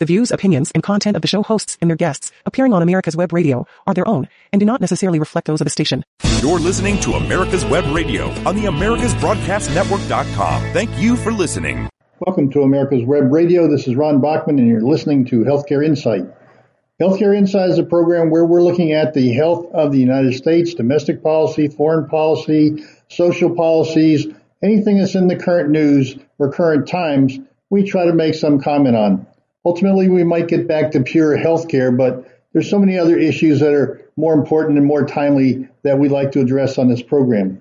The views, opinions, and content of the show hosts and their guests appearing on America's Web Radio are their own and do not necessarily reflect those of the station. You're listening to America's Web Radio on the AmericasBroadcastNetwork.com. Thank you for listening. Welcome to America's Web Radio. This is Ron Bachman, and you're listening to Healthcare Insight. Healthcare Insight is a program where we're looking at the health of the United States, domestic policy, foreign policy, social policies, anything that's in the current news or current times, we try to make some comment on. Ultimately, we might get back to pure healthcare, but there's so many other issues that are more important and more timely that we'd like to address on this program.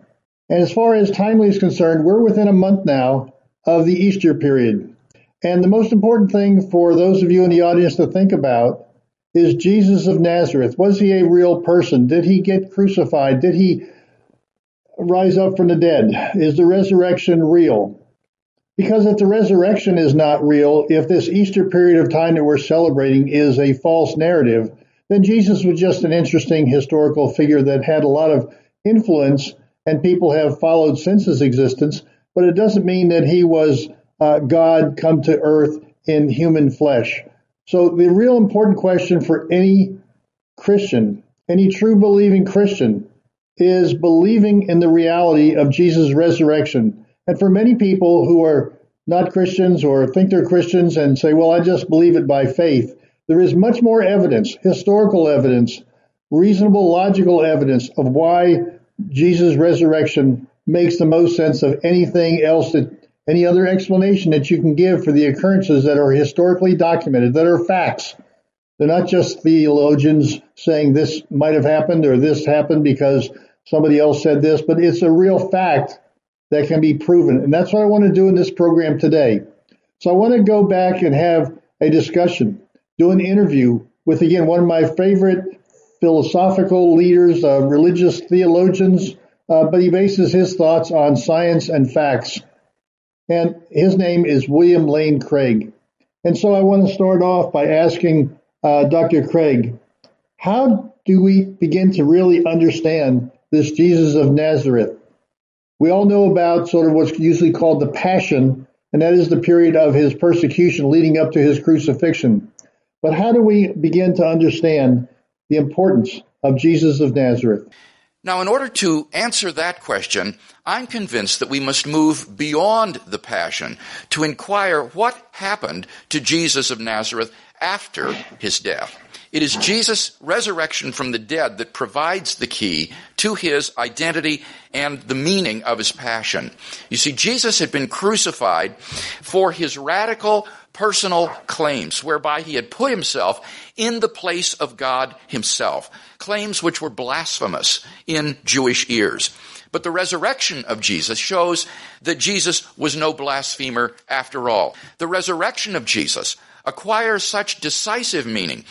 And as far as timely is concerned, we're within a month now of the Easter period. And the most important thing for those of you in the audience to think about is Jesus of Nazareth. Was he a real person? Did he get crucified? Did he rise up from the dead? Is the resurrection real? Because if the resurrection is not real, if this Easter period of time that we're celebrating is a false narrative, then Jesus was just an interesting historical figure that had a lot of influence and people have followed since his existence, but it doesn't mean that he was uh, God come to earth in human flesh. So the real important question for any Christian, any true believing Christian, is believing in the reality of Jesus' resurrection and for many people who are not Christians or think they're Christians and say, well, I just believe it by faith, there is much more evidence, historical evidence, reasonable, logical evidence of why Jesus' resurrection makes the most sense of anything else that any other explanation that you can give for the occurrences that are historically documented, that are facts. They're not just theologians saying this might have happened or this happened because somebody else said this, but it's a real fact that can be proven. And that's what I want to do in this program today. So I want to go back and have a discussion, do an interview with, again, one of my favorite philosophical leaders, uh, religious theologians, uh, but he bases his thoughts on science and facts. And his name is William Lane Craig. And so I want to start off by asking uh, Dr. Craig, how do we begin to really understand this Jesus of Nazareth? We all know about sort of what's usually called the Passion, and that is the period of his persecution leading up to his crucifixion. But how do we begin to understand the importance of Jesus of Nazareth? Now, in order to answer that question, I'm convinced that we must move beyond the Passion to inquire what happened to Jesus of Nazareth after his death. It is Jesus' resurrection from the dead that provides the key to his identity and the meaning of his passion. You see, Jesus had been crucified for his radical personal claims, whereby he had put himself in the place of God himself, claims which were blasphemous in Jewish ears. But the resurrection of Jesus shows that Jesus was no blasphemer after all. The resurrection of Jesus acquires such decisive meaning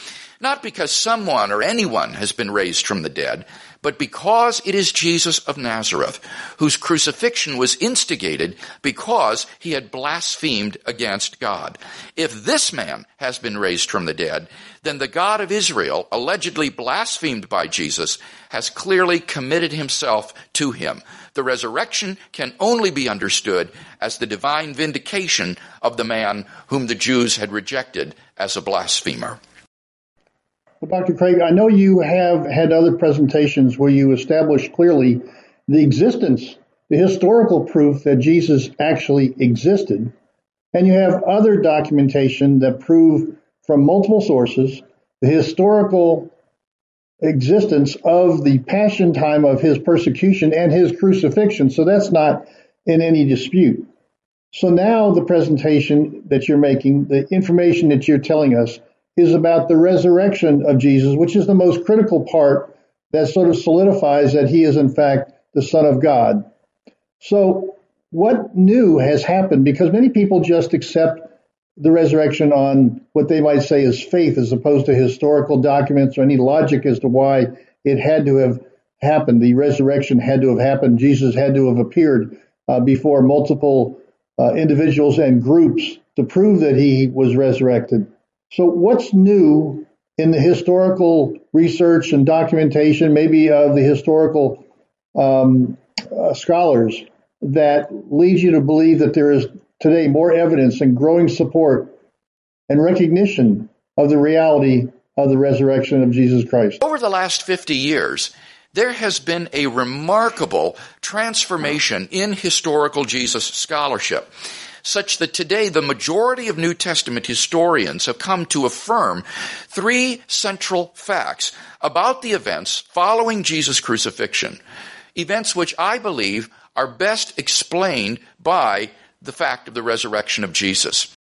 not because someone or anyone has been raised from the dead, but because it is Jesus of Nazareth, whose crucifixion was instigated because he had blasphemed against God. If this man has been raised from the dead, then the God of Israel, allegedly blasphemed by Jesus, has clearly committed himself to him. The resurrection can only be understood as the divine vindication of the man whom the Jews had rejected as a blasphemer. Well, Dr. Craig, I know you have had other presentations where you established clearly the existence, the historical proof that Jesus actually existed. And you have other documentation that prove from multiple sources the historical existence of the passion time of his persecution and his crucifixion. So that's not in any dispute. So now the presentation that you're making, the information that you're telling us, is about the resurrection of Jesus, which is the most critical part that sort of solidifies that he is, in fact, the Son of God. So, what new has happened? Because many people just accept the resurrection on what they might say is faith as opposed to historical documents or any logic as to why it had to have happened. The resurrection had to have happened. Jesus had to have appeared uh, before multiple uh, individuals and groups to prove that he was resurrected. So, what's new in the historical research and documentation, maybe of the historical um, uh, scholars, that leads you to believe that there is today more evidence and growing support and recognition of the reality of the resurrection of Jesus Christ. Over the last 50 years, there has been a remarkable transformation in historical Jesus scholarship, such that today the majority of New Testament historians have come to affirm three central facts about the events following Jesus' crucifixion. Events which I believe are best explained by the fact of the resurrection of Jesus.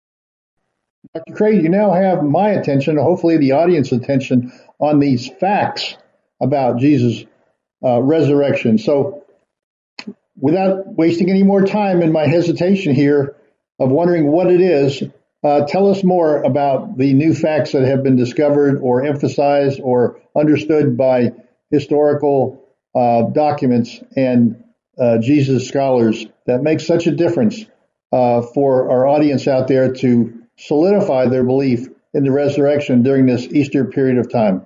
Dr. Craig, you now have my attention, hopefully the audience attention, on these facts about Jesus' uh, resurrection. So, without wasting any more time in my hesitation here of wondering what it is, uh, tell us more about the new facts that have been discovered or emphasized or understood by historical uh, documents and uh, Jesus scholars that make such a difference uh, for our audience out there to solidify their belief in the resurrection during this Easter period of time.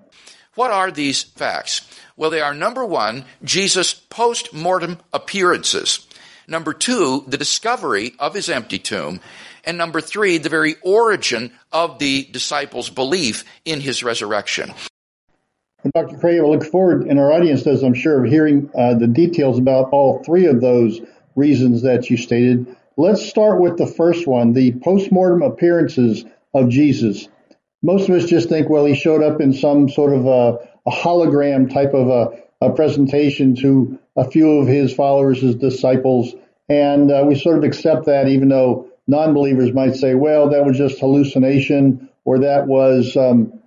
What are these facts? Well, they are number one, Jesus' post mortem appearances. Number two, the discovery of his empty tomb. And number three, the very origin of the disciples' belief in his resurrection. Dr. Craig, I look forward, and our audience does, I'm sure, of hearing uh, the details about all three of those reasons that you stated. Let's start with the first one, the postmortem appearances of Jesus. Most of us just think, well, he showed up in some sort of a, a hologram type of a, a, presentation to a few of his followers, his disciples, and uh, we sort of accept that, even though non-believers might say, well, that was just hallucination, or that was um,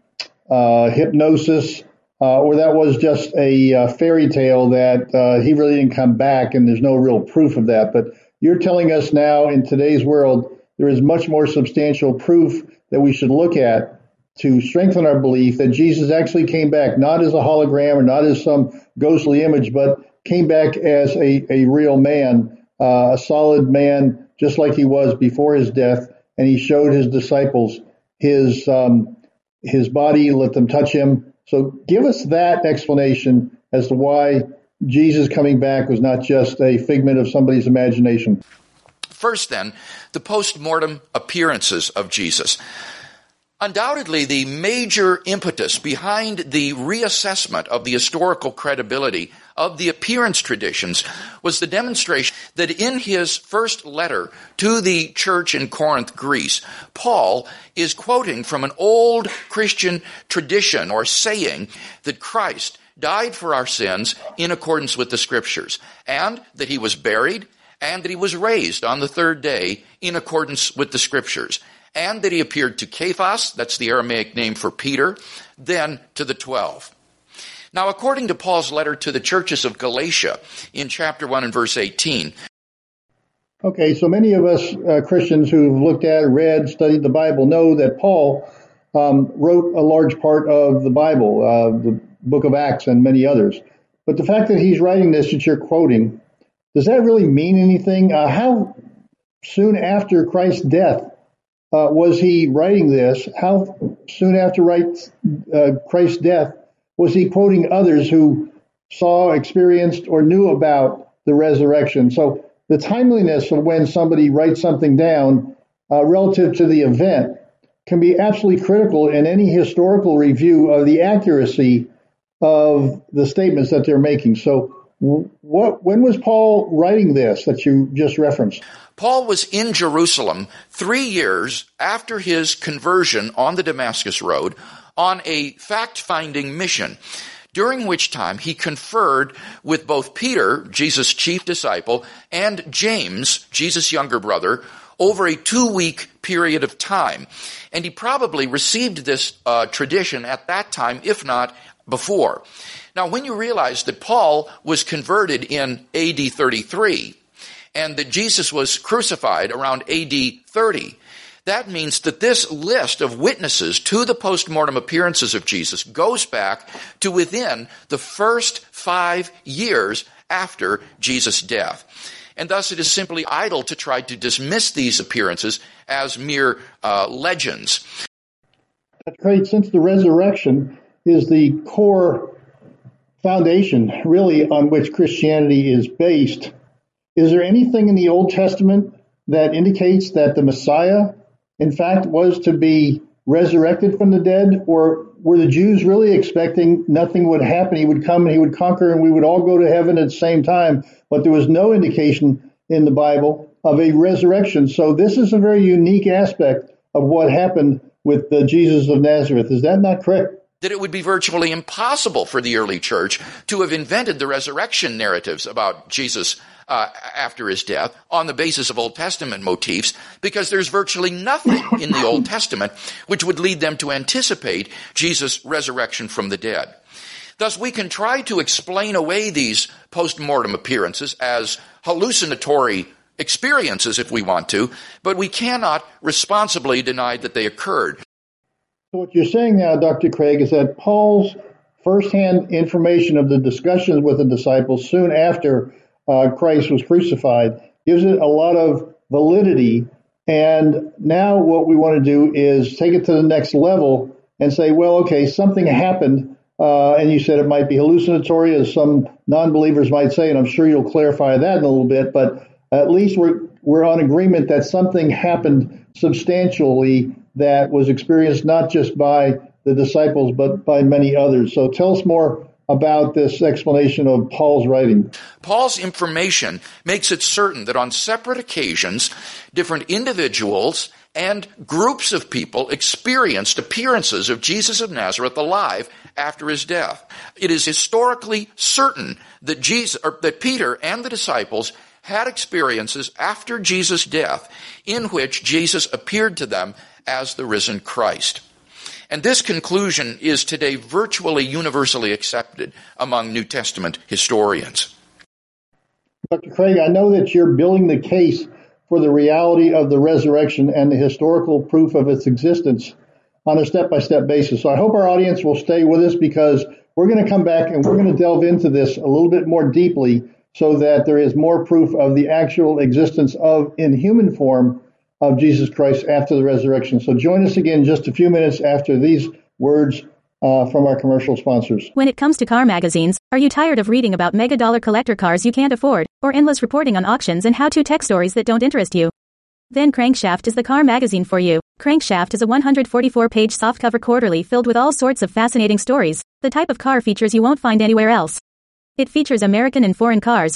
uh, hypnosis, uh, or that was just a uh, fairy tale that uh, he really didn't come back, and there's no real proof of that. But you're telling us now in today's world, there is much more substantial proof that we should look at to strengthen our belief that Jesus actually came back, not as a hologram or not as some ghostly image, but came back as a, a real man, uh, a solid man, just like he was before his death. And he showed his disciples his, um, his body, let them touch him. So give us that explanation as to why Jesus coming back was not just a figment of somebody's imagination. First, then, the post mortem appearances of Jesus. Undoubtedly, the major impetus behind the reassessment of the historical credibility of the appearance traditions was the demonstration that in his first letter to the church in Corinth, Greece, Paul is quoting from an old Christian tradition or saying that Christ died for our sins in accordance with the scriptures, and that he was buried, and that he was raised on the third day in accordance with the scriptures, and that he appeared to Cephas, that's the Aramaic name for Peter, then to the twelve. Now, according to Paul's letter to the churches of Galatia in chapter 1 and verse 18, Okay, so many of us uh, Christians who've looked at, read, studied the Bible know that Paul um, wrote a large part of the Bible, uh, the book of Acts, and many others. But the fact that he's writing this that you're quoting, does that really mean anything? Uh, how soon after Christ's death uh, was he writing this? How soon after right, uh, Christ's death was he quoting others who saw, experienced, or knew about the resurrection? So the timeliness of when somebody writes something down uh, relative to the event can be absolutely critical in any historical review of the accuracy of the statements that they're making. So, what when was Paul writing this that you just referenced? Paul was in Jerusalem three years after his conversion on the Damascus Road on a fact finding mission, during which time he conferred with both Peter, Jesus' chief disciple, and James, Jesus' younger brother, over a two week period of time. And he probably received this uh, tradition at that time, if not before. Now, when you realize that Paul was converted in AD 33 and that Jesus was crucified around AD 30, that means that this list of witnesses to the postmortem appearances of Jesus goes back to within the first five years after Jesus' death. And thus it is simply idle to try to dismiss these appearances as mere uh, legends. Great. Since the resurrection, is the core foundation, really, on which Christianity is based. Is there anything in the Old Testament that indicates that the Messiah in fact, was to be resurrected from the dead? Or were the Jews really expecting nothing would happen? He would come and he would conquer and we would all go to heaven at the same time. But there was no indication in the Bible of a resurrection. So this is a very unique aspect of what happened with the Jesus of Nazareth. Is that not correct? That it would be virtually impossible for the early church to have invented the resurrection narratives about Jesus uh, after his death on the basis of Old Testament motifs because there's virtually nothing in the Old Testament which would lead them to anticipate Jesus' resurrection from the dead. Thus, we can try to explain away these post-mortem appearances as hallucinatory experiences if we want to, but we cannot responsibly deny that they occurred. So what you're saying now, Dr. Craig, is that Paul's firsthand information of the discussions with the disciples soon after uh, Christ was crucified gives it a lot of validity. And now what we want to do is take it to the next level and say, well, okay, something happened. Uh, and you said it might be hallucinatory, as some non-believers might say, and I'm sure you'll clarify that in a little bit. But at least we're we're on agreement that something happened substantially that was experienced not just by the disciples but by many others. So tell us more about this explanation of Paul's writing. Paul's information makes it certain that on separate occasions, different individuals and groups of people experienced appearances of Jesus of Nazareth alive after his death. It is historically certain that Jesus, that Peter and the disciples had experiences after Jesus' death in which Jesus appeared to them as the risen Christ. And this conclusion is today virtually universally accepted among New Testament historians. Dr. Craig, I know that you're building the case for the reality of the resurrection and the historical proof of its existence on a step by step basis. So I hope our audience will stay with us because we're going to come back and we're going to delve into this a little bit more deeply so that there is more proof of the actual existence of, in human form, of Jesus Christ after the resurrection. So join us again just a few minutes after these words uh, from our commercial sponsors. When it comes to car magazines, are you tired of reading about mega dollar collector cars you can't afford, or endless reporting on auctions and how to tech stories that don't interest you? Then Crankshaft is the car magazine for you. Crankshaft is a 144 page softcover quarterly filled with all sorts of fascinating stories, the type of car features you won't find anywhere else. It features American and foreign cars,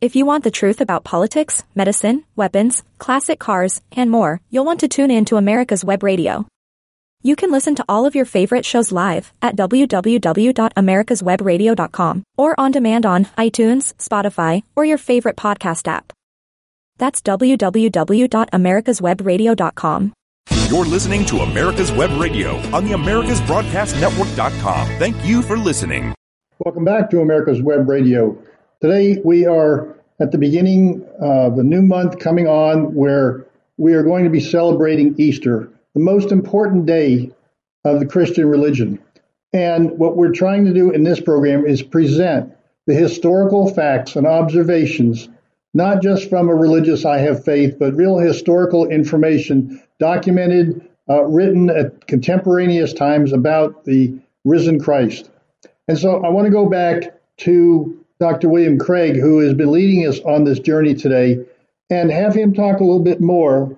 If you want the truth about politics, medicine, weapons, classic cars, and more, you'll want to tune in to America's Web Radio. You can listen to all of your favorite shows live at www.americaswebradio.com or on demand on iTunes, Spotify, or your favorite podcast app. That's www.americaswebradio.com. You're listening to America's Web Radio on the AmericasBroadcastNetwork.com. Thank you for listening. Welcome back to America's Web Radio. Today we are at the beginning of a new month coming on where we are going to be celebrating Easter, the most important day of the Christian religion. And what we're trying to do in this program is present the historical facts and observations, not just from a religious I have faith, but real historical information documented, uh, written at contemporaneous times about the risen Christ. And so I want to go back to Dr. William Craig, who has been leading us on this journey today, and have him talk a little bit more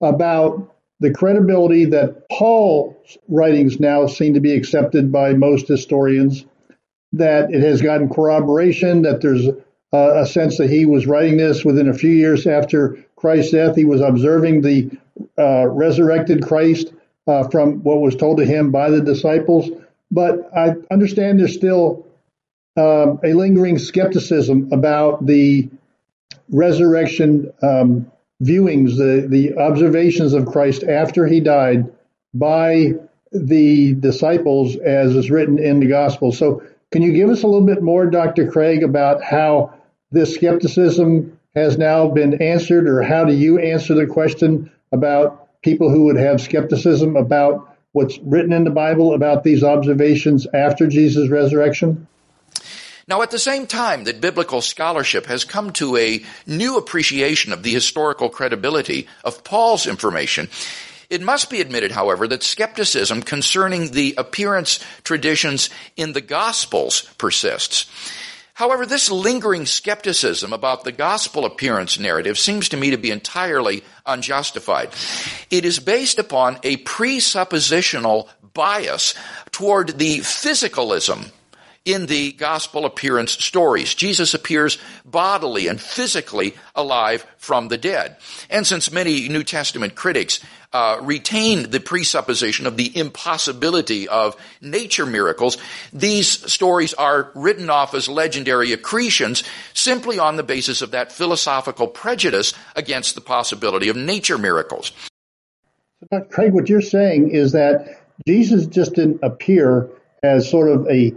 about the credibility that Paul's writings now seem to be accepted by most historians, that it has gotten corroboration, that there's a sense that he was writing this within a few years after Christ's death. He was observing the uh, resurrected Christ uh, from what was told to him by the disciples. But I understand there's still um, a lingering skepticism about the resurrection um, viewings, the, the observations of Christ after he died by the disciples, as is written in the gospel. So, can you give us a little bit more, Dr. Craig, about how this skepticism has now been answered, or how do you answer the question about people who would have skepticism about what's written in the Bible about these observations after Jesus' resurrection? Now, at the same time that biblical scholarship has come to a new appreciation of the historical credibility of Paul's information, it must be admitted, however, that skepticism concerning the appearance traditions in the Gospels persists. However, this lingering skepticism about the gospel appearance narrative seems to me to be entirely unjustified. It is based upon a presuppositional bias toward the physicalism in the gospel appearance stories. Jesus appears bodily and physically alive from the dead. And since many New Testament critics uh, retain the presupposition of the impossibility of nature miracles, these stories are written off as legendary accretions simply on the basis of that philosophical prejudice against the possibility of nature miracles. Dr. Craig, what you're saying is that Jesus just didn't appear as sort of a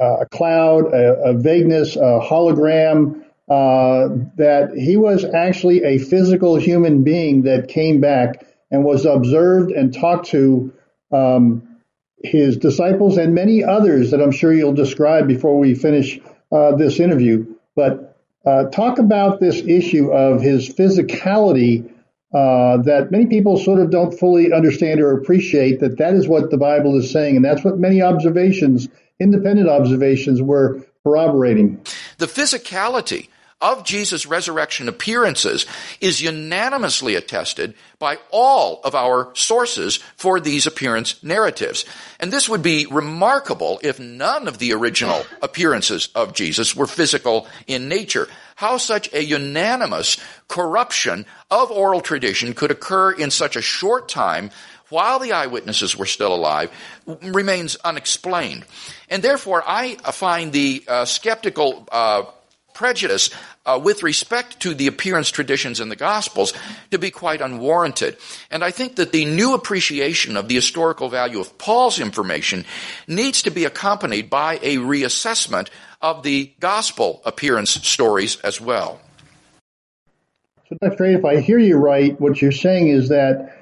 a cloud, a, a, vagueness, a hologram, uh, that he was actually a physical human being that came back and was observed and talked to um, his disciples and many others that I'm sure you'll describe before we finish uh, this interview. But uh, talk about this issue of his physicality uh, that many people sort of don't fully understand or appreciate that that is what the Bible is saying, and that's what many observations independent observations were corroborating. The physicality of Jesus' resurrection appearances is unanimously attested by all of our sources for these appearance narratives. And this would be remarkable if none of the original appearances of Jesus were physical in nature. How such a unanimous corruption of oral tradition could occur in such a short time while the eyewitnesses were still alive remains unexplained. And therefore, I find the uh, skeptical uh, prejudice uh, with respect to the appearance traditions in the Gospels to be quite unwarranted. And I think that the new appreciation of the historical value of Paul's information needs to be accompanied by a reassessment of the Gospel appearance stories as well. So, Dr. if I hear you right, what you're saying is that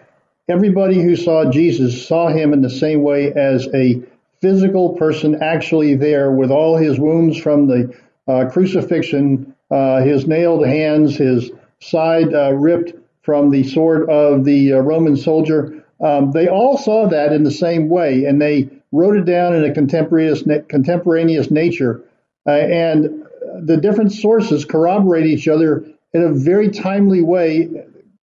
Everybody who saw Jesus saw him in the same way as a physical person actually there with all his wounds from the uh, crucifixion, uh, his nailed hands, his side uh, ripped from the sword of the uh, Roman soldier. Um, they all saw that in the same way, and they wrote it down in a contemporaneous, contemporaneous nature. Uh, and the different sources corroborate each other in a very timely way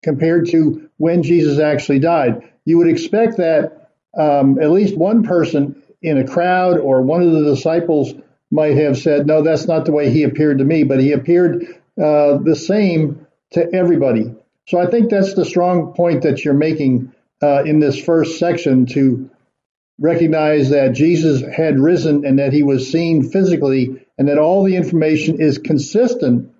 compared to when Jesus actually died. You would expect that um, at least one person in a crowd or one of the disciples might have said, No, that's not the way he appeared to me, but he appeared uh, the same to everybody. So I think that's the strong point that you're making uh, in this first section to recognize that Jesus had risen and that he was seen physically and that all the information is consistent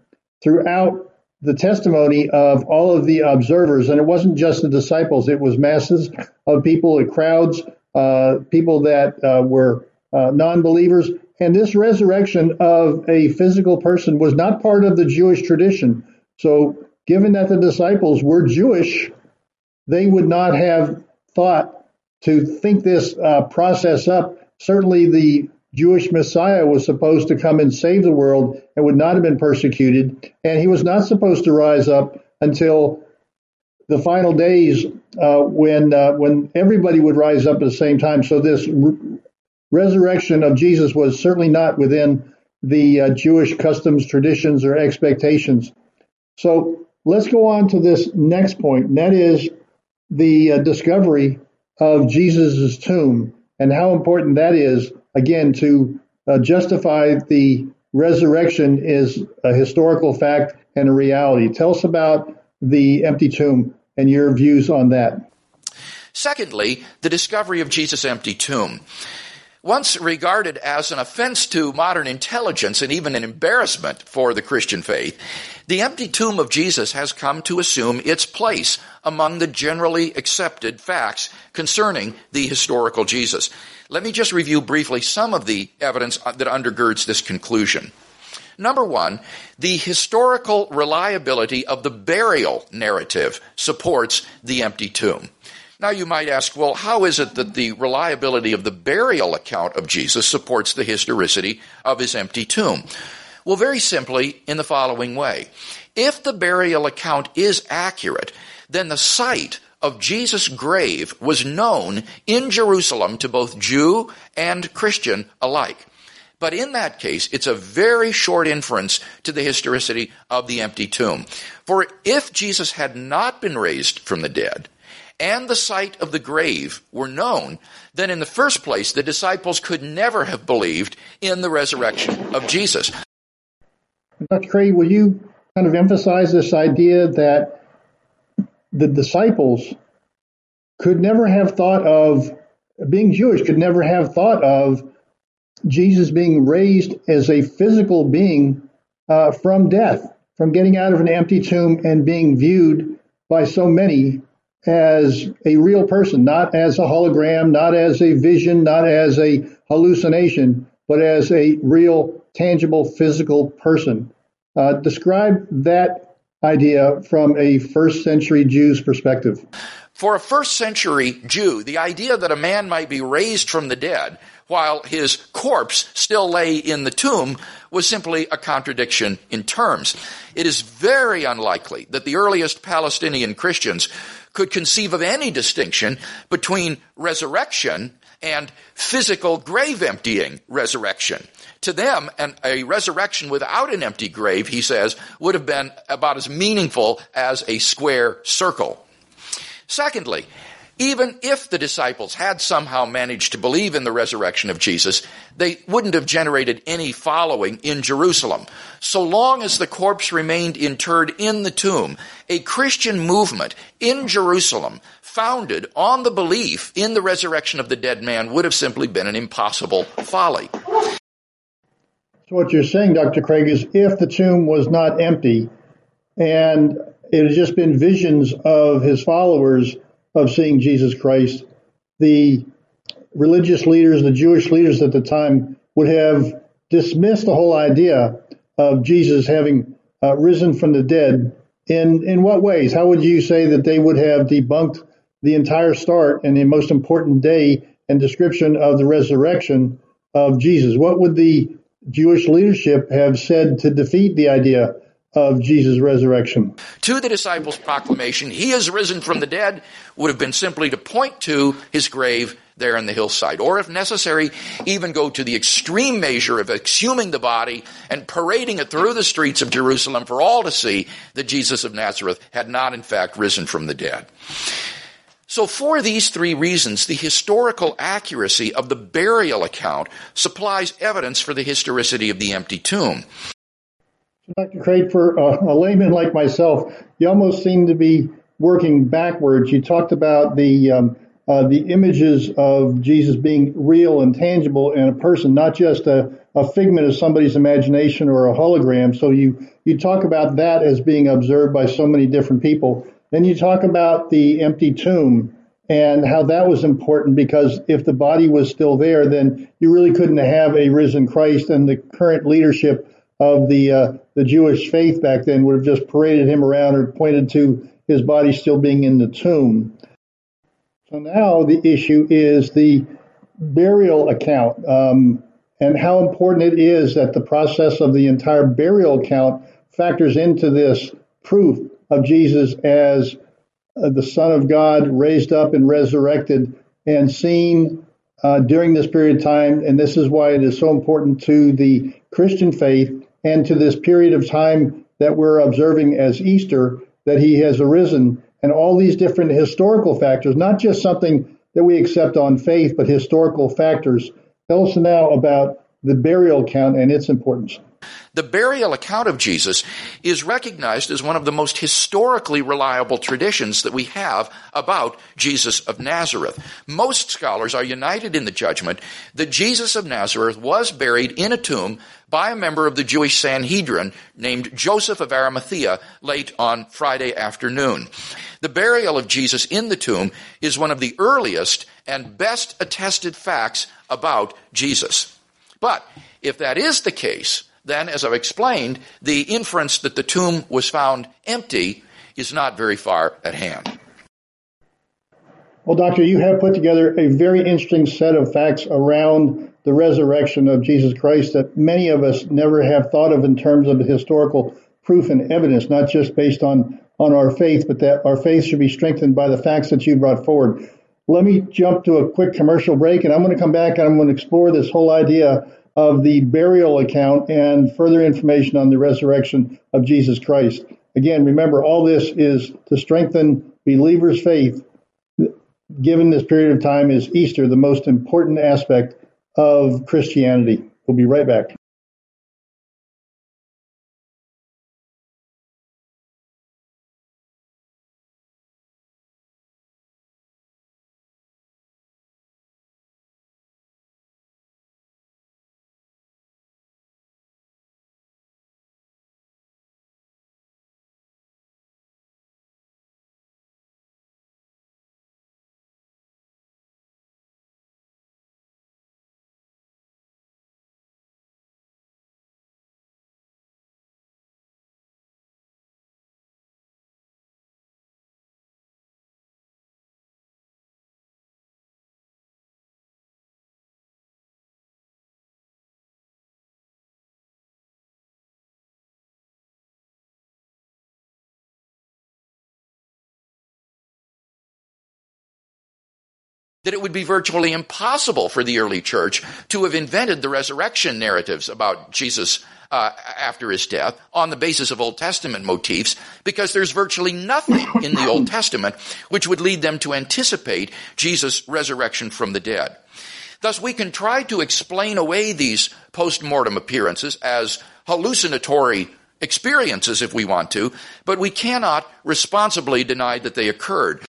throughout the testimony of all of the observers, and it wasn't just the disciples; it was masses of people, crowds, uh, people that uh, were uh, non-believers. And this resurrection of a physical person was not part of the Jewish tradition. So, given that the disciples were Jewish, they would not have thought to think this uh, process up. Certainly, the Jewish Messiah was supposed to come and save the world and would not have been persecuted. And he was not supposed to rise up until the final days uh, when uh, when everybody would rise up at the same time. So this re- resurrection of Jesus was certainly not within the uh, Jewish customs, traditions, or expectations. So let's go on to this next point, and that is the uh, discovery of Jesus' tomb and how important that is again, to uh, justify the resurrection is a historical fact and a reality. Tell us about the empty tomb and your views on that. Secondly, the discovery of Jesus' empty tomb. Once regarded as an offense to modern intelligence and even an embarrassment for the Christian faith, the empty tomb of Jesus has come to assume its place among the generally accepted facts concerning the historical Jesus. Let me just review briefly some of the evidence that undergirds this conclusion. Number one, the historical reliability of the burial narrative supports the empty tomb. Now you might ask, well, how is it that the reliability of the burial account of Jesus supports the historicity of his empty tomb? Well, very simply, in the following way. If the burial account is accurate, then the site of Jesus' grave was known in Jerusalem to both Jew and Christian alike. But in that case, it's a very short inference to the historicity of the empty tomb. For if Jesus had not been raised from the dead, and the site of the grave were known, then in the first place, the disciples could never have believed in the resurrection of Jesus. Dr. Craig, will you kind of emphasize this idea that the disciples could never have thought of, being Jewish, could never have thought of Jesus being raised as a physical being uh, from death, from getting out of an empty tomb and being viewed by so many as a real person, not as a hologram, not as a vision, not as a hallucination, but as a real, tangible, physical person. Uh, describe that idea from a first century Jew's perspective. For a first century Jew, the idea that a man might be raised from the dead while his corpse still lay in the tomb was simply a contradiction in terms. It is very unlikely that the earliest Palestinian Christians could conceive of any distinction between resurrection and physical grave emptying resurrection. To them, an, a resurrection without an empty grave, he says, would have been about as meaningful as a square circle. Secondly, even if the disciples had somehow managed to believe in the resurrection of Jesus, they wouldn't have generated any following in Jerusalem. So long as the corpse remained interred in the tomb, a Christian movement in Jerusalem founded on the belief in the resurrection of the dead man would have simply been an impossible folly. So what you're saying, Dr. Craig, is if the tomb was not empty and it had just been visions of his followers of seeing Jesus Christ, the religious leaders, the Jewish leaders at the time, would have dismissed the whole idea of Jesus having uh, risen from the dead. In in what ways? How would you say that they would have debunked the entire start and the most important day and description of the resurrection of Jesus? What would the Jewish leadership have said to defeat the idea of Jesus' resurrection. To the disciples' proclamation, He is risen from the dead, would have been simply to point to His grave there on the hillside, or if necessary, even go to the extreme measure of exhuming the body and parading it through the streets of Jerusalem for all to see that Jesus of Nazareth had not in fact risen from the dead. So for these three reasons, the historical accuracy of the burial account supplies evidence for the historicity of the empty tomb. Dr. Craig, for a, a, layman like myself, you almost seem to be working backwards. You talked about the um, uh, the images of Jesus being real and tangible in a person, not just a, a figment of somebody's imagination or a hologram. So you you talk about that as being observed by so many different people. Then you talk about the empty tomb and how that was important because if the body was still there, then you really couldn't have a risen Christ and the current leadership of the uh, the Jewish faith back then would have just paraded him around or pointed to his body still being in the tomb. So now the issue is the burial account um, and how important it is that the process of the entire burial account factors into this proof of Jesus as uh, the Son of God raised up and resurrected and seen uh, during this period of time. And this is why it is so important to the Christian faith and to this period of time that we're observing as Easter, that he has arisen, and all these different historical factors, not just something that we accept on faith, but historical factors. Tell us now about the burial account and its importance. The burial account of Jesus is recognized as one of the most historically reliable traditions that we have about Jesus of Nazareth. Most scholars are united in the judgment that Jesus of Nazareth was buried in a tomb by a member of the Jewish Sanhedrin named Joseph of Arimathea late on Friday afternoon. The burial of Jesus in the tomb is one of the earliest and best attested facts about Jesus. But if that is the case, then, as I've explained, the inference that the tomb was found empty is not very far at hand. Well, Doctor, you have put together a very interesting set of facts around the resurrection of Jesus Christ that many of us never have thought of in terms of historical proof and evidence, not just based on, on our faith, but that our faith should be strengthened by the facts that you brought forward. Let me jump to a quick commercial break, and I'm going to come back and I'm going to explore this whole idea of the burial account and further information on the resurrection of Jesus Christ. Again, remember, all this is to strengthen believers' faith. Given this period of time, is Easter the most important aspect of Christianity? We'll be right back. That it would be virtually impossible for the early church to have invented the resurrection narratives about Jesus uh, after his death on the basis of Old Testament motifs because there's virtually nothing in the Old Testament which would lead them to anticipate Jesus' resurrection from the dead. Thus, we can try to explain away these post-mortem appearances as hallucinatory experiences if we want to, but we cannot responsibly deny that they occurred.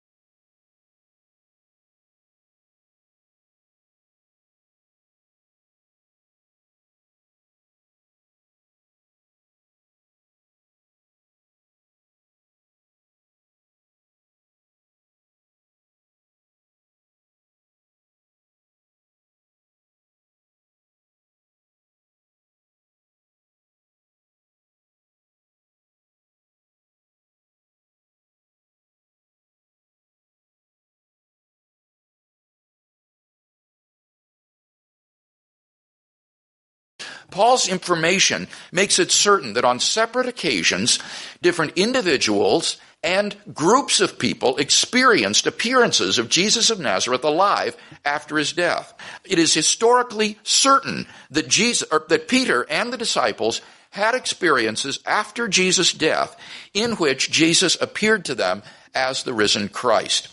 Paul's information makes it certain that on separate occasions, different individuals and groups of people experienced appearances of Jesus of Nazareth alive after his death. It is historically certain that Jesus, that Peter and the disciples had experiences after Jesus' death in which Jesus appeared to them as the risen Christ.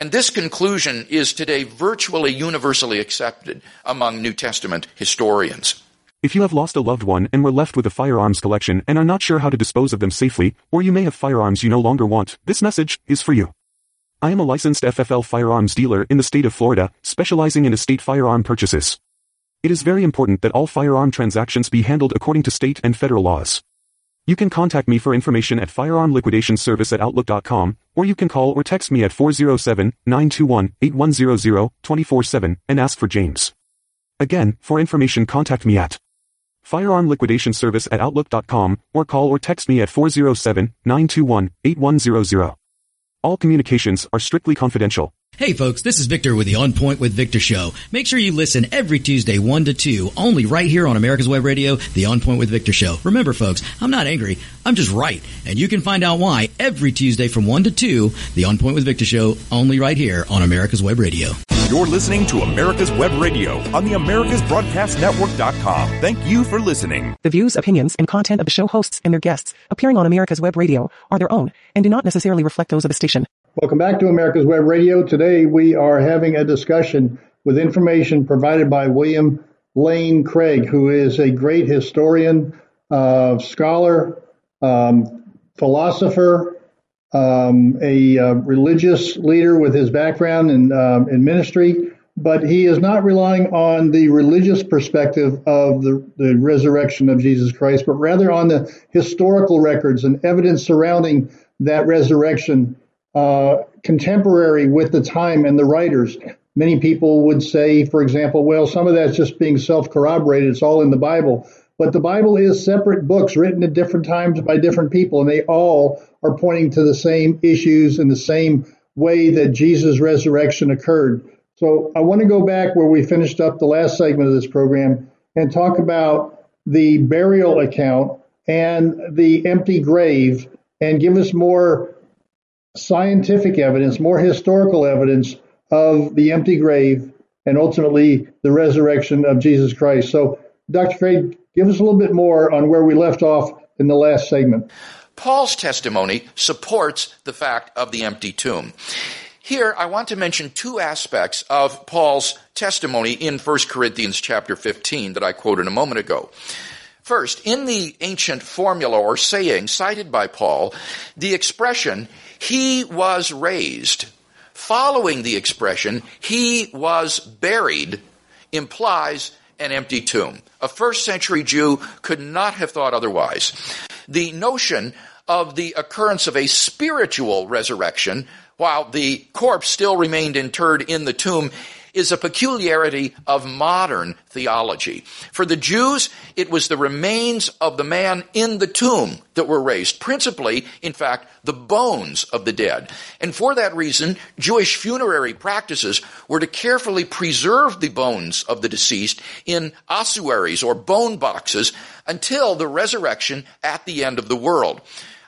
And this conclusion is today virtually universally accepted among New Testament historians. If you have lost a loved one and were left with a firearms collection and are not sure how to dispose of them safely, or you may have firearms you no longer want, this message is for you. I am a licensed FFL firearms dealer in the state of Florida, specializing in estate firearm purchases. It is very important that all firearm transactions be handled according to state and federal laws. You can contact me for information at firearmliquidation at outlook.com, or you can call or text me at 407-921-8100 24-7 and ask for James. Again, for information contact me at Firearm Liquidation Service at Outlook.com, or call or text me at 407-921-8100. All communications are strictly confidential. Hey folks, this is Victor with the On Point with Victor show. Make sure you listen every Tuesday 1 to 2, only right here on America's Web Radio, the On Point with Victor show. Remember folks, I'm not angry, I'm just right. And you can find out why every Tuesday from 1 to 2, the On Point with Victor show, only right here on America's Web Radio. You're listening to America's Web Radio on the AmericasBroadcastNetwork.com. Thank you for listening. The views, opinions, and content of the show hosts and their guests appearing on America's Web Radio are their own and do not necessarily reflect those of the station. Welcome back to America's Web Radio. Today we are having a discussion with information provided by William Lane Craig, who is a great historian, uh, scholar, um, philosopher, um, a uh, religious leader with his background in, um, in ministry, but he is not relying on the religious perspective of the, the resurrection of Jesus Christ, but rather on the historical records and evidence surrounding that resurrection, uh, contemporary with the time and the writers. Many people would say, for example, well, some of that's just being self corroborated. It's all in the Bible. But the Bible is separate books written at different times by different people, and they all are pointing to the same issues and the same way that Jesus' resurrection occurred. So I want to go back where we finished up the last segment of this program and talk about the burial account and the empty grave and give us more scientific evidence, more historical evidence of the empty grave and ultimately the resurrection of Jesus Christ. So, Dr. Craig, give us a little bit more on where we left off in the last segment. Paul's testimony supports the fact of the empty tomb. Here, I want to mention two aspects of Paul's testimony in 1 Corinthians chapter 15 that I quoted a moment ago. First, in the ancient formula or saying cited by Paul, the expression, he was raised, following the expression, he was buried, implies an empty tomb. A first century Jew could not have thought otherwise. The notion of the occurrence of a spiritual resurrection while the corpse still remained interred in the tomb is a peculiarity of modern theology. For the Jews, it was the remains of the man in the tomb that were raised, principally, in fact, the bones of the dead. And for that reason, Jewish funerary practices were to carefully preserve the bones of the deceased in ossuaries or bone boxes until the resurrection at the end of the world.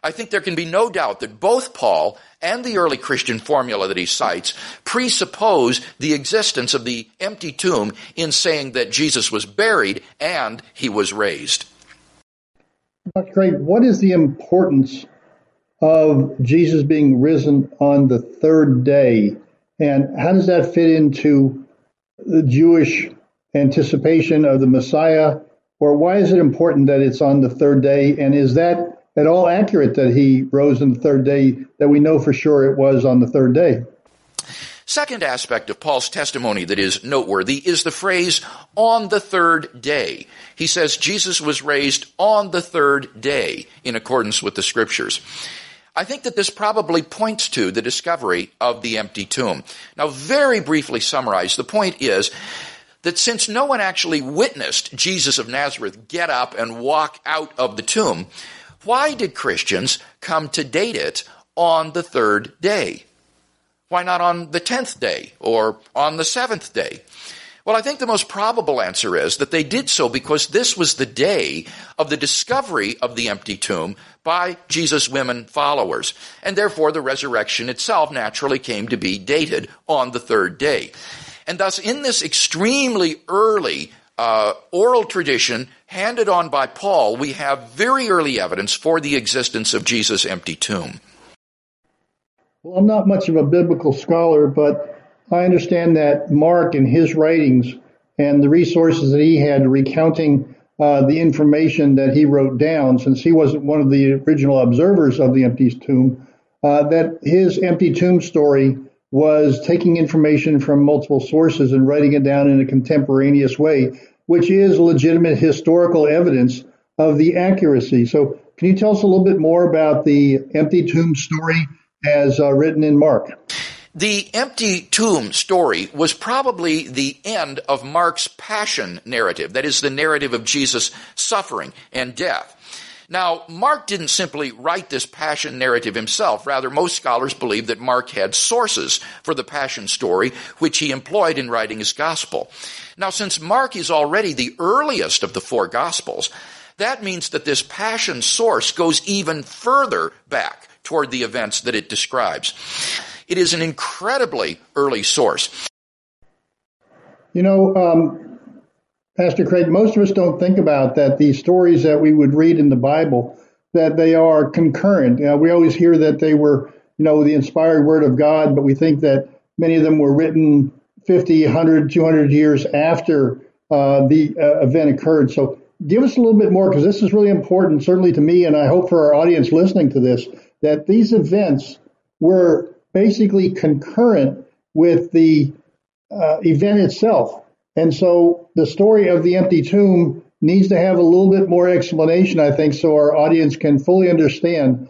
I think there can be no doubt that both Paul and the early Christian formula that he cites presuppose the existence of the empty tomb in saying that Jesus was buried and he was raised. Dr. Craig, what is the importance of Jesus being risen on the third day? And how does that fit into the Jewish anticipation of the Messiah? Or why is it important that it's on the third day? And is that at all accurate that he rose on the third day, that we know for sure it was on the third day. Second aspect of Paul's testimony that is noteworthy is the phrase, on the third day. He says Jesus was raised on the third day in accordance with the scriptures. I think that this probably points to the discovery of the empty tomb. Now, very briefly summarized, the point is that since no one actually witnessed Jesus of Nazareth get up and walk out of the tomb, why did Christians come to date it on the third day? Why not on the tenth day or on the seventh day? Well, I think the most probable answer is that they did so because this was the day of the discovery of the empty tomb by Jesus' women followers. And therefore, the resurrection itself naturally came to be dated on the third day. And thus, in this extremely early uh, oral tradition handed on by Paul, we have very early evidence for the existence of Jesus' empty tomb. Well, I'm not much of a biblical scholar, but I understand that Mark in his writings and the resources that he had recounting uh, the information that he wrote down, since he wasn't one of the original observers of the empty tomb, uh, that his empty tomb story was taking information from multiple sources and writing it down in a contemporaneous way which is legitimate historical evidence of the accuracy. So, can you tell us a little bit more about the empty tomb story as uh, written in Mark? The empty tomb story was probably the end of Mark's passion narrative, that is, the narrative of Jesus' suffering and death. Now, Mark didn't simply write this passion narrative himself. Rather, most scholars believe that Mark had sources for the passion story, which he employed in writing his gospel. Now, since Mark is already the earliest of the four gospels, that means that this passion source goes even further back toward the events that it describes. It is an incredibly early source. You know, um, Pastor Craig, most of us don't think about that these stories that we would read in the Bible, that they are concurrent. Know, we always hear that they were, you know, the inspired word of God, but we think that many of them were written 50, 100, 200 years after uh, the uh, event occurred. So give us a little bit more, because this is really important, certainly to me, and I hope for our audience listening to this, that these events were basically concurrent with the uh, event itself. And so the story of the empty tomb needs to have a little bit more explanation, I think, so our audience can fully understand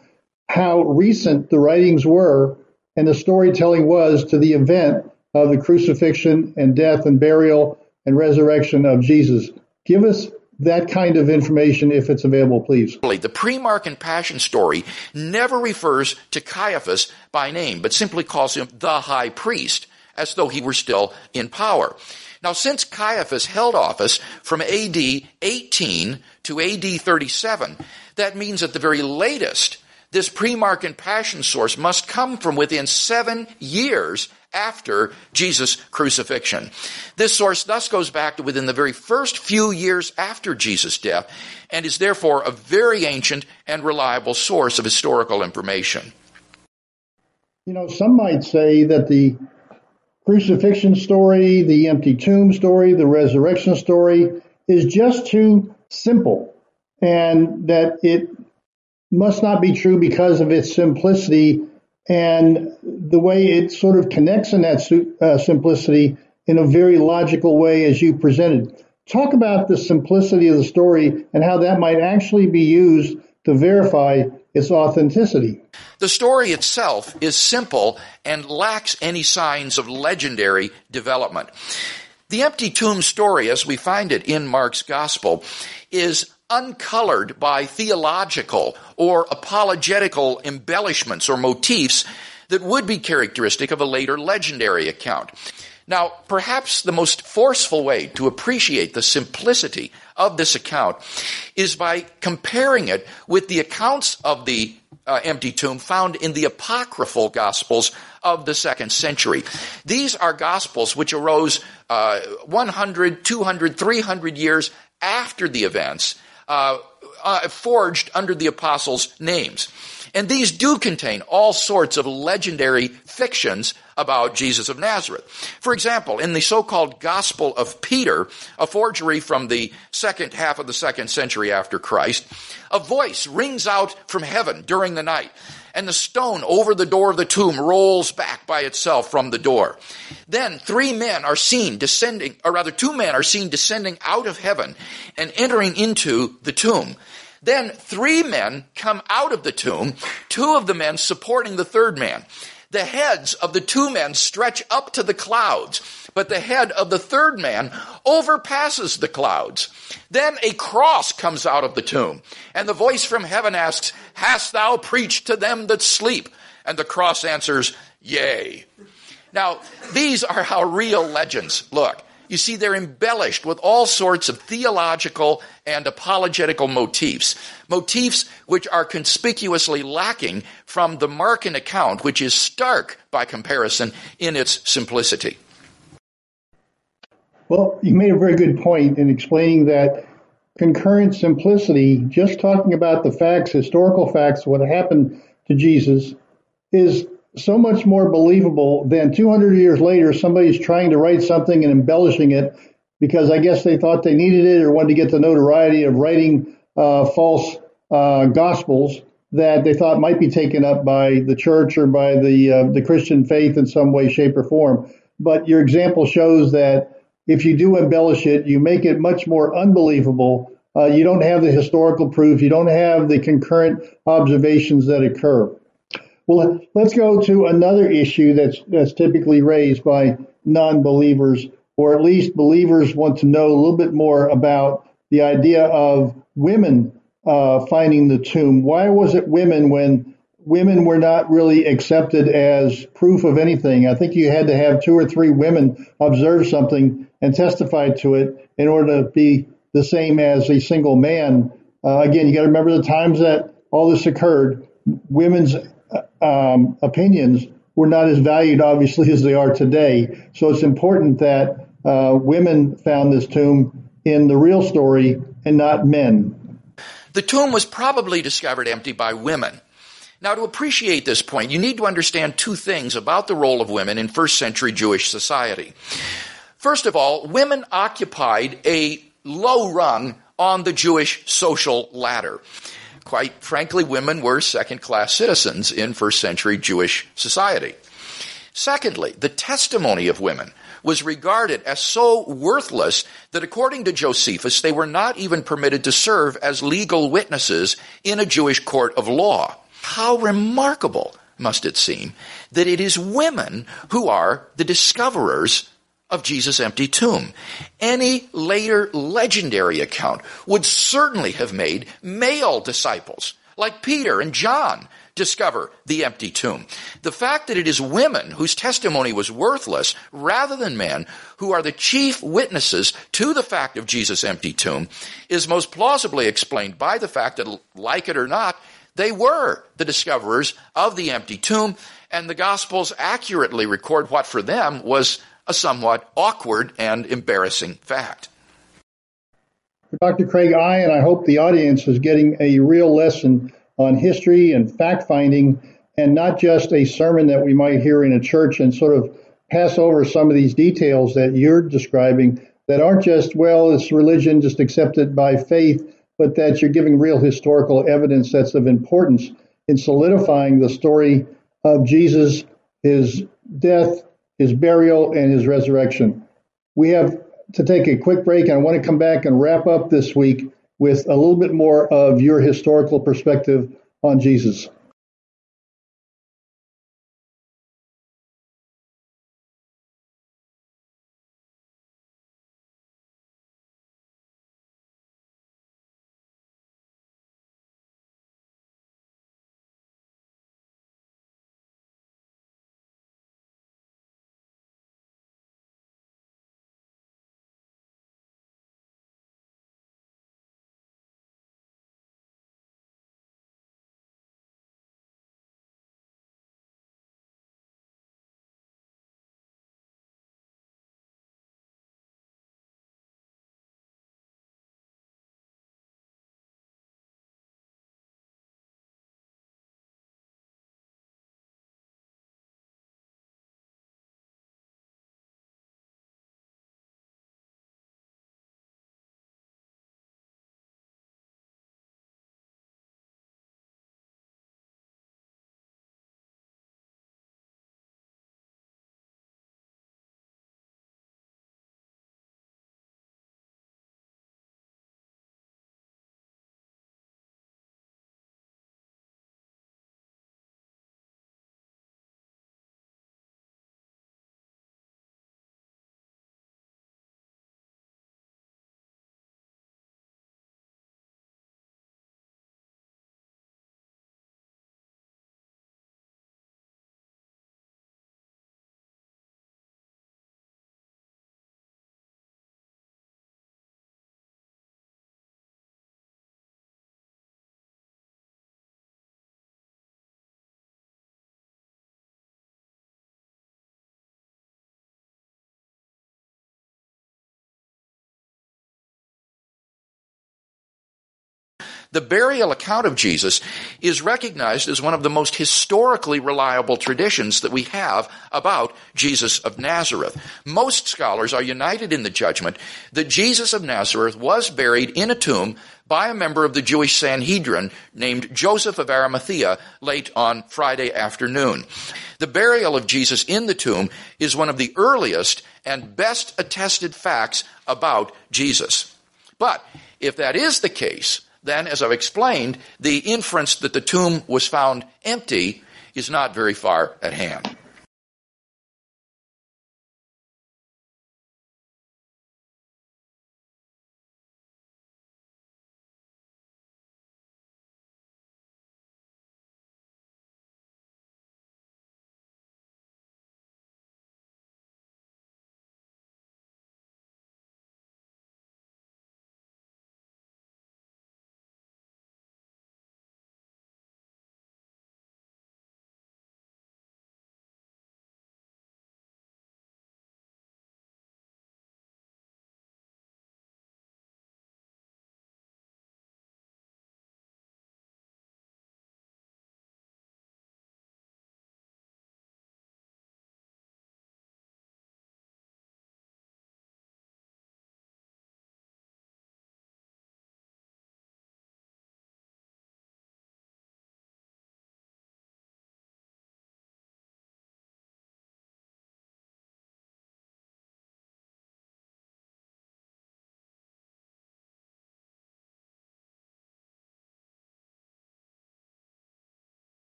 how recent the writings were and the storytelling was to the event of the crucifixion and death and burial and resurrection of Jesus. Give us that kind of information if it's available, please. The pre-Markan Passion story never refers to Caiaphas by name, but simply calls him the high priest, as though he were still in power. Now, since Caiaphas held office from AD 18 to AD 37, that means at the very latest, this pre-Markan Passion source must come from within seven years after Jesus' crucifixion. This source thus goes back to within the very first few years after Jesus' death and is therefore a very ancient and reliable source of historical information. You know, some might say that the crucifixion story, the empty tomb story, the resurrection story is just too simple and that it must not be true because of its simplicity and the way it sort of connects in that uh, simplicity in a very logical way as you presented. Talk about the simplicity of the story and how that might actually be used to verify its authenticity. The story itself is simple and lacks any signs of legendary development. The empty tomb story, as we find it in Mark's gospel, is uncolored by theological or apologetical embellishments or motifs that would be characteristic of a later legendary account. Now, perhaps the most forceful way to appreciate the simplicity of this account is by comparing it with the accounts of the uh, empty tomb found in the apocryphal gospels of the second century. These are gospels which arose uh, 100, 200, 300 years after the events uh, uh, forged under the apostles' names. And these do contain all sorts of legendary fictions about Jesus of Nazareth. For example, in the so-called Gospel of Peter, a forgery from the second half of the second century after Christ, a voice rings out from heaven during the night and the stone over the door of the tomb rolls back by itself from the door. Then three men are seen descending, or rather two men are seen descending out of heaven and entering into the tomb. Then three men come out of the tomb, two of the men supporting the third man. The heads of the two men stretch up to the clouds, but the head of the third man overpasses the clouds. Then a cross comes out of the tomb, and the voice from heaven asks, Hast thou preached to them that sleep? And the cross answers, Yea. Now, these are how real legends look. You see, they're embellished with all sorts of theological and apologetical motifs. Motifs which are conspicuously lacking from the Markan account, which is stark by comparison in its simplicity. Well, you made a very good point in explaining that concurrent simplicity, just talking about the facts, historical facts, what happened to Jesus, is so much more believable than 200 years later somebody's trying to write something and embellishing it because I guess they thought they needed it or wanted to get the notoriety of writing uh, false uh, gospels that they thought might be taken up by the church or by the uh, the Christian faith in some way, shape, or form. But your example shows that if you do embellish it, you make it much more unbelievable. Uh, you don't have the historical proof. You don't have the concurrent observations that occur. Well, let's go to another issue that's that's typically raised by non-believers, or at least believers want to know a little bit more about the idea of women uh, finding the tomb. Why was it women when women were not really accepted as proof of anything? I think you had to have two or three women observe something and testify to it in order to be the same as a single man. Uh, again, you got to remember the times that all this occurred. Women's um, opinions were not as valued, obviously, as they are today. So it's important that uh, women found this tomb in the real story and not men. The tomb was probably discovered empty by women. Now, to appreciate this point, you need to understand two things about the role of women in first century Jewish society. First of all, women occupied a low rung on the Jewish social ladder quite frankly, women were second class citizens in first century Jewish society. Secondly, the testimony of women was regarded as so worthless that according to Josephus, they were not even permitted to serve as legal witnesses in a Jewish court of law. How remarkable must it seem that it is women who are the discoverers of Jesus' empty tomb. Any later legendary account would certainly have made male disciples, like Peter and John, discover the empty tomb. The fact that it is women whose testimony was worthless rather than men who are the chief witnesses to the fact of Jesus' empty tomb is most plausibly explained by the fact that, like it or not, they were the discoverers of the empty tomb, and the Gospels accurately record what for them was a somewhat awkward and embarrassing fact. Dr. Craig, I and I hope the audience is getting a real lesson on history and fact finding and not just a sermon that we might hear in a church and sort of pass over some of these details that you're describing that aren't just, well, it's religion, just accepted by faith, but that you're giving real historical evidence that's of importance in solidifying the story of Jesus, his death, his burial, and his resurrection. We have to take a quick break, and I want to come back and wrap up this week with a little bit more of your historical perspective on Jesus. The burial account of Jesus is recognized as one of the most historically reliable traditions that we have about Jesus of Nazareth. Most scholars are united in the judgment that Jesus of Nazareth was buried in a tomb by a member of the Jewish Sanhedrin named Joseph of Arimathea late on Friday afternoon. The burial of Jesus in the tomb is one of the earliest and best attested facts about Jesus. But if that is the case, then, as I've explained, the inference that the tomb was found empty is not very far at hand.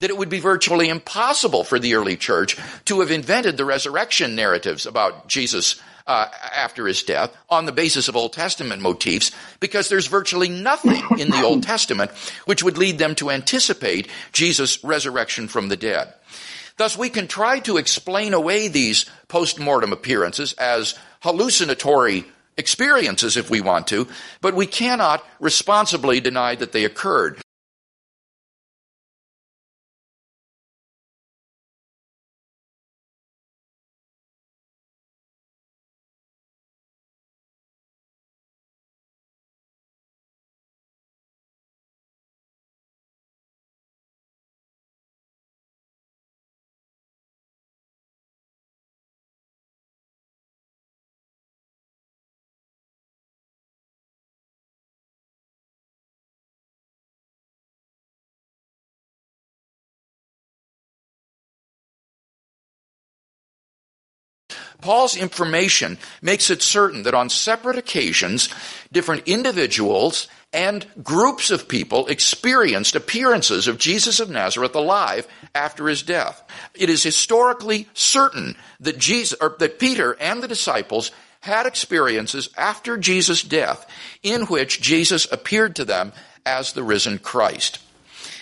That it would be virtually impossible for the early church to have invented the resurrection narratives about Jesus uh, after his death on the basis of Old Testament motifs because there's virtually nothing in the Old Testament which would lead them to anticipate Jesus' resurrection from the dead. Thus, we can try to explain away these post-mortem appearances as hallucinatory experiences if we want to, but we cannot responsibly deny that they occurred. Paul's information makes it certain that on separate occasions, different individuals and groups of people experienced appearances of Jesus of Nazareth alive after his death. It is historically certain that Jesus, or that Peter and the disciples had experiences after Jesus' death in which Jesus appeared to them as the risen Christ.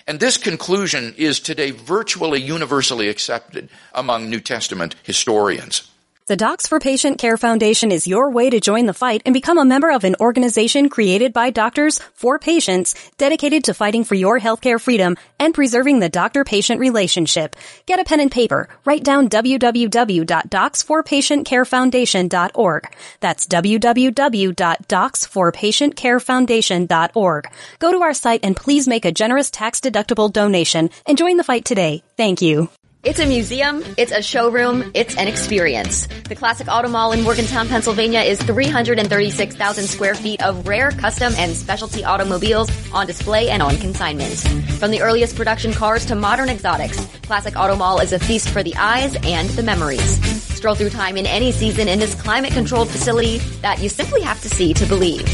And this conclusion is today virtually universally accepted among New Testament historians. The Docs for Patient Care Foundation is your way to join the fight and become a member of an organization created by doctors for patients dedicated to fighting for your healthcare freedom and preserving the doctor-patient relationship. Get a pen and paper. Write down www.docsforpatientcarefoundation.org. That's www.docsforpatientcarefoundation.org. Go to our site and please make a generous tax-deductible donation and join the fight today. Thank you. It's a museum, it's a showroom, it's an experience. The Classic Auto Mall in Morgantown, Pennsylvania is 336,000 square feet of rare, custom, and specialty automobiles on display and on consignment. From the earliest production cars to modern exotics, Classic Auto Mall is a feast for the eyes and the memories. Stroll through time in any season in this climate controlled facility that you simply have to see to believe.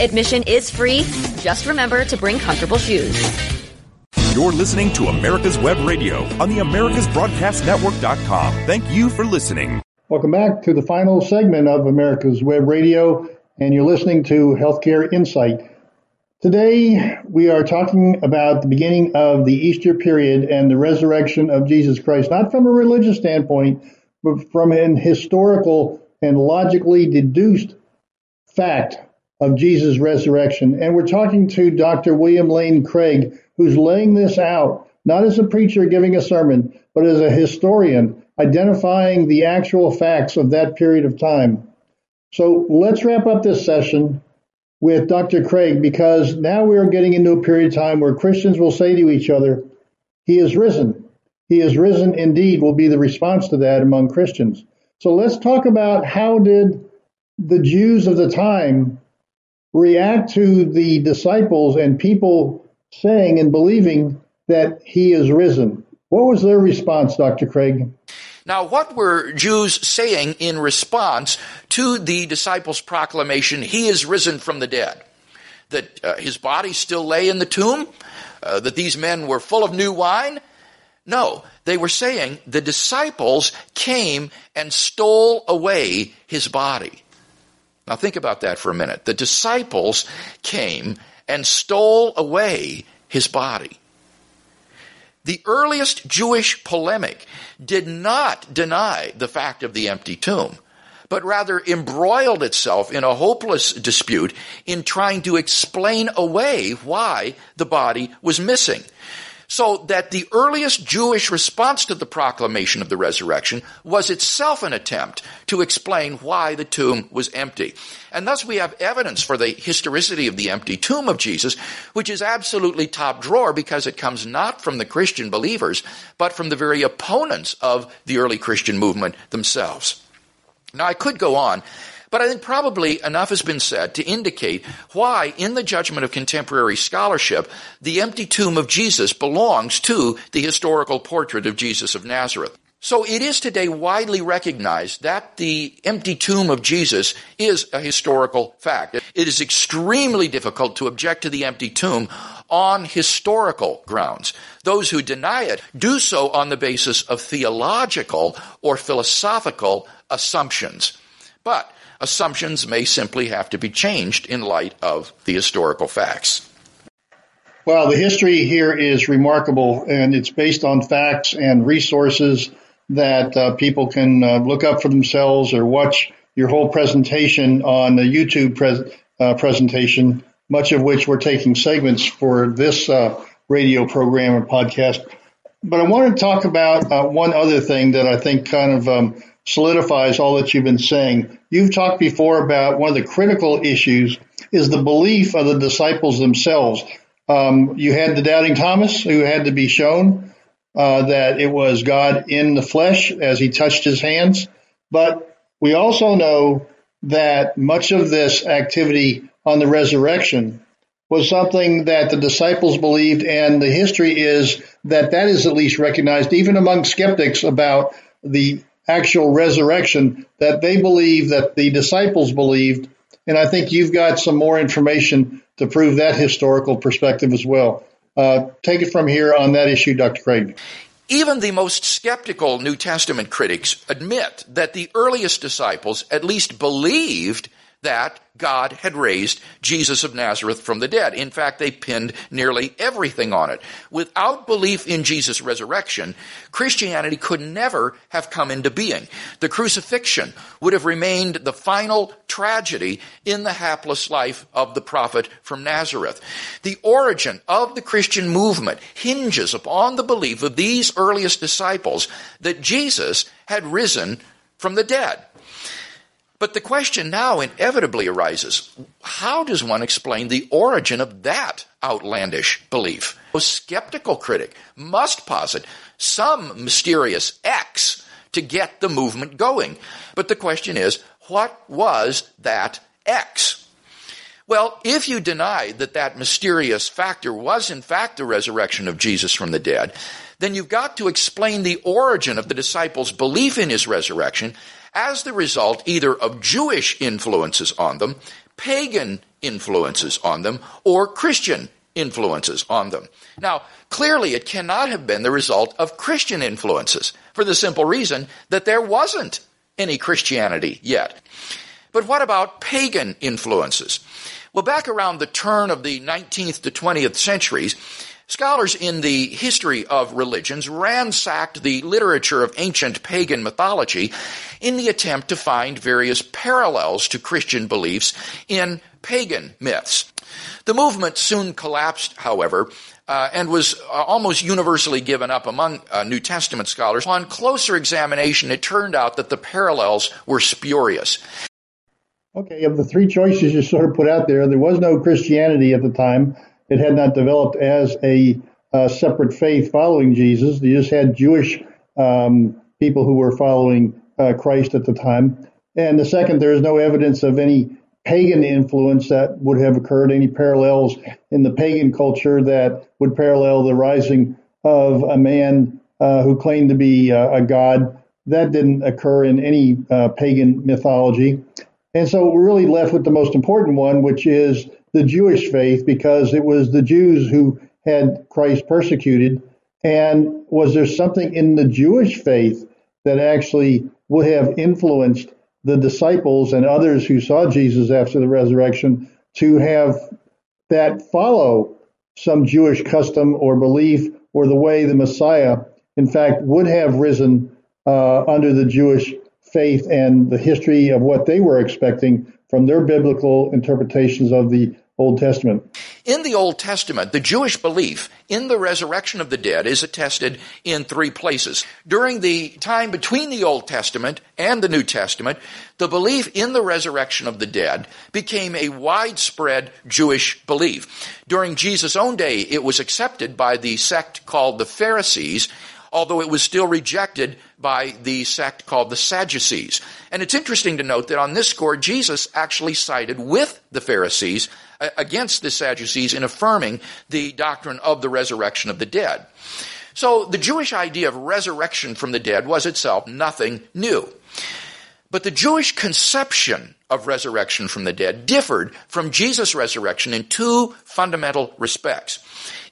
Admission is free. Just remember to bring comfortable shoes. You're listening to America's Web Radio on the AmericasBroadcastNetwork.com. Thank you for listening. Welcome back to the final segment of America's Web Radio, and you're listening to Healthcare Insight. Today, we are talking about the beginning of the Easter period and the resurrection of Jesus Christ, not from a religious standpoint, but from an historical and logically deduced fact of Jesus' resurrection. And we're talking to Dr. William Lane Craig, who's laying this out, not as a preacher giving a sermon, but as a historian identifying the actual facts of that period of time. So let's wrap up this session with Dr. Craig because now we are getting into a period of time where Christians will say to each other, He is risen. He is risen indeed, will be the response to that among Christians. So let's talk about how did the Jews of the time react to the disciples and people saying and believing that he is risen. What was their response, Dr. Craig? Now, what were Jews saying in response to the disciples' proclamation, He is risen from the dead? That uh, his body still lay in the tomb? Uh, that these men were full of new wine? No, they were saying the disciples came and stole away his body. Now, think about that for a minute. The disciples came and stole away his body. The earliest Jewish polemic did not deny the fact of the empty tomb, but rather embroiled itself in a hopeless dispute in trying to explain away why the body was missing. So that the earliest Jewish response to the proclamation of the resurrection was itself an attempt to explain why the tomb was empty. And thus we have evidence for the historicity of the empty tomb of Jesus, which is absolutely top drawer because it comes not from the Christian believers, but from the very opponents of the early Christian movement themselves. Now I could go on, but I think probably enough has been said to indicate why, in the judgment of contemporary scholarship, the empty tomb of Jesus belongs to the historical portrait of Jesus of Nazareth. So it is today widely recognized that the empty tomb of Jesus is a historical fact. It is extremely difficult to object to the empty tomb on historical grounds. Those who deny it do so on the basis of theological or philosophical assumptions. But assumptions may simply have to be changed in light of the historical facts. Well, the history here is remarkable, and it's based on facts and resources that uh, people can uh, look up for themselves or watch your whole presentation on the YouTube pres- uh, presentation, much of which we're taking segments for this uh, radio program and podcast. But I want to talk about uh, one other thing that I think kind of um, solidifies all that you've been saying. You've talked before about one of the critical issues is the belief of the disciples themselves. Um, you had the doubting Thomas who had to be shown uh, that it was God in the flesh as he touched his hands. But we also know that much of this activity on the resurrection was something that the disciples believed, and the history is that that is at least recognized even among skeptics about the actual resurrection, that they believe that the disciples believed. And I think you've got some more information to prove that historical perspective as well. Uh, take it from here on that issue, Dr. Craig. Even the most skeptical New Testament critics admit that the earliest disciples at least believed that God had raised Jesus of Nazareth from the dead. In fact, they pinned nearly everything on it. Without belief in Jesus' resurrection, Christianity could never have come into being. The crucifixion would have remained the final tragedy in the hapless life of the prophet from Nazareth. The origin of the Christian movement hinges upon the belief of these earliest disciples that Jesus had risen from the dead. But the question now inevitably arises how does one explain the origin of that outlandish belief? A skeptical critic must posit some mysterious X to get the movement going. But the question is, what was that X? Well, if you deny that that mysterious factor was in fact the resurrection of Jesus from the dead, then you've got to explain the origin of the disciples' belief in his resurrection as the result either of Jewish influences on them, pagan influences on them, or Christian influences on them. Now, clearly it cannot have been the result of Christian influences for the simple reason that there wasn't any Christianity yet. But what about pagan influences? Well, back around the turn of the 19th to 20th centuries, Scholars in the history of religions ransacked the literature of ancient pagan mythology in the attempt to find various parallels to Christian beliefs in pagan myths. The movement soon collapsed, however, uh, and was uh, almost universally given up among uh, New Testament scholars. On closer examination, it turned out that the parallels were spurious. Okay, of the three choices you sort of put out there, there was no Christianity at the time. It had not developed as a uh, separate faith following Jesus. You just had Jewish um, people who were following uh, Christ at the time. And the second, there is no evidence of any pagan influence that would have occurred, any parallels in the pagan culture that would parallel the rising of a man uh, who claimed to be uh, a god. That didn't occur in any uh, pagan mythology. And so we're really left with the most important one, which is the Jewish faith because it was the Jews who had Christ persecuted. And was there something in the Jewish faith that actually would have influenced the disciples and others who saw Jesus after the resurrection to have that follow some Jewish custom or belief or the way the Messiah, in fact, would have risen uh, under the Jewish faith and the history of what they were expecting from their biblical interpretations of the Old Testament. In the Old Testament, the Jewish belief in the resurrection of the dead is attested in three places. During the time between the Old Testament and the New Testament, the belief in the resurrection of the dead became a widespread Jewish belief. During Jesus' own day, it was accepted by the sect called the Pharisees, although it was still rejected by the sect called the Sadducees. And it's interesting to note that on this score, Jesus actually sided with the Pharisees uh, against the Sadducees in affirming the doctrine of the resurrection of the dead. So the Jewish idea of resurrection from the dead was itself nothing new. But the Jewish conception of resurrection from the dead differed from Jesus' resurrection in two fundamental respects.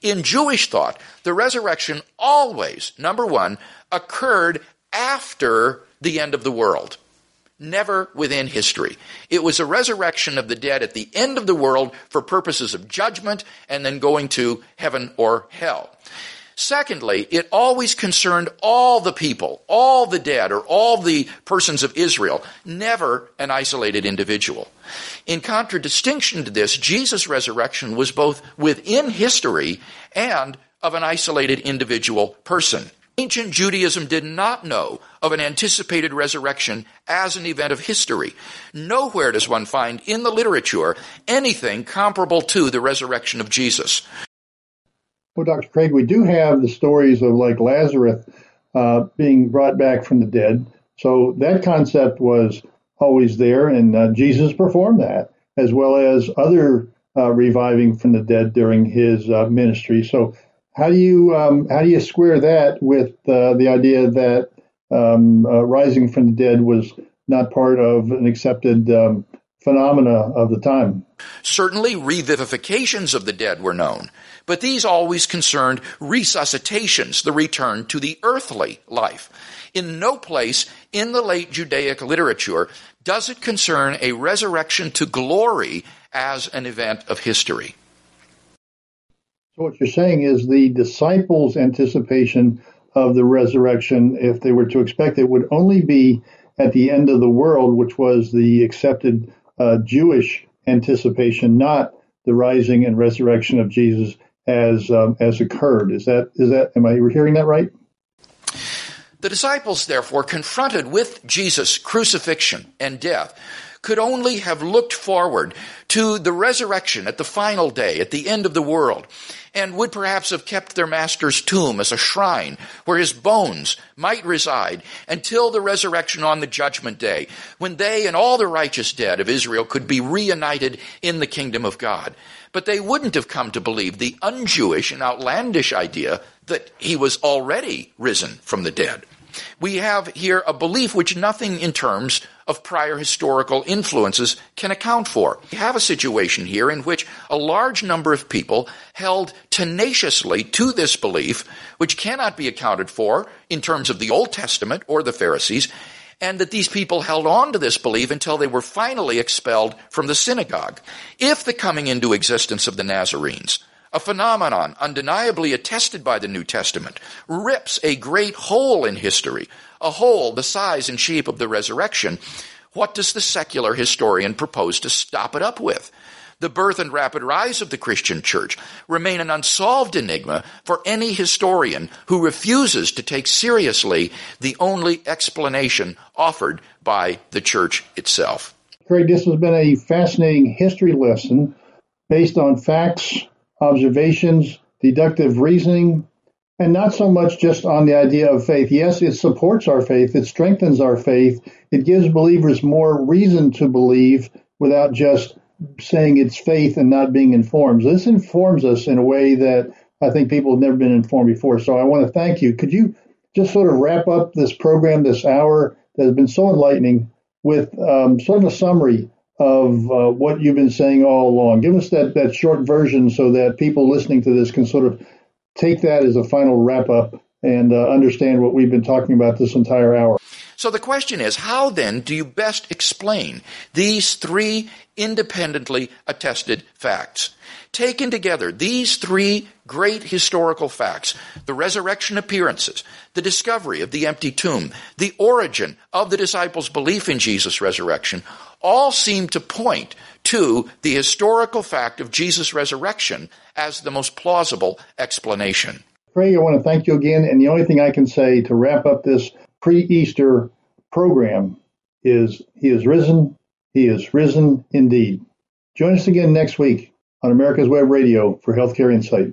In Jewish thought, the resurrection always, number one, occurred after the end of the world never within history. It was a resurrection of the dead at the end of the world for purposes of judgment and then going to heaven or hell. Secondly, it always concerned all the people, all the dead, or all the persons of Israel, never an isolated individual. In contradistinction to this, Jesus' resurrection was both within history and of an isolated individual person. Ancient Judaism did not know of an anticipated resurrection as an event of history. Nowhere does one find in the literature anything comparable to the resurrection of Jesus. Well, Dr. Craig, we do have the stories of like Lazarus uh, being brought back from the dead. So that concept was always there, and uh, Jesus performed that, as well as other uh, reviving from the dead during his uh, ministry. So how do you um, how do you square that with uh, the idea that um, uh, rising from the dead was not part of an accepted um, phenomena of the time? Certainly, revivifications of the dead were known, but these always concerned resuscitations, the return to the earthly life. In no place in the late Judaic literature does it concern a resurrection to glory as an event of history. So what you're saying is the disciples' anticipation of the resurrection, if they were to expect it, would only be at the end of the world, which was the accepted Jewish anticipation, not the rising and resurrection of Jesus as um, as occurred. Is that is that am I hearing that right? The disciples, therefore, confronted with Jesus' crucifixion and death, could only have looked forward to the resurrection at the final day, at the end of the world, and would perhaps have kept their master's tomb as a shrine where his bones might reside until the resurrection on the judgment day, when they and all the righteous dead of Israel could be reunited in the kingdom of God. But they wouldn't have come to believe the un-Jewish and outlandish idea that he was already risen from the dead. We have here a belief which nothing in terms of prior historical influences can account for. We have a situation here in which a large number of people held tenaciously to this belief, which cannot be accounted for in terms of the Old Testament or the Pharisees, and that these people held on to this belief until they were finally expelled from the synagogue. If the coming into existence of the Nazarenes a phenomenon undeniably attested by the New Testament, rips a great hole in history, a hole the size and shape of the resurrection, what does the secular historian propose to stop it up with? The birth and rapid rise of the Christian church remain an unsolved enigma for any historian who refuses to take seriously the only explanation offered by the church itself. Craig, this has been a fascinating history lesson based on facts observations, deductive reasoning, and not so much just on the idea of faith. Yes, it supports our faith, it strengthens our faith, it gives believers more reason to believe without just saying it's faith and not being informed. This informs us in a way that I think people have never been informed before. So I want to thank you. Could you just sort of wrap up this program, this hour that has been so enlightening, with um, sort of a summary of uh, what you've been saying all along. Give us that, that short version so that people listening to this can sort of take that as a final wrap up and uh, understand what we've been talking about this entire hour. So the question is, how then do you best explain these three independently attested facts? Taken together, these three great historical facts, the resurrection appearances, the discovery of the empty tomb, the origin of the disciples' belief in Jesus' resurrection, all seem to point to the historical fact of Jesus' resurrection as the most plausible explanation. Craig, I want to thank you again. And the only thing I can say to wrap up this pre Easter program is He is risen. He is risen indeed. Join us again next week on America's Web Radio for Healthcare Insight.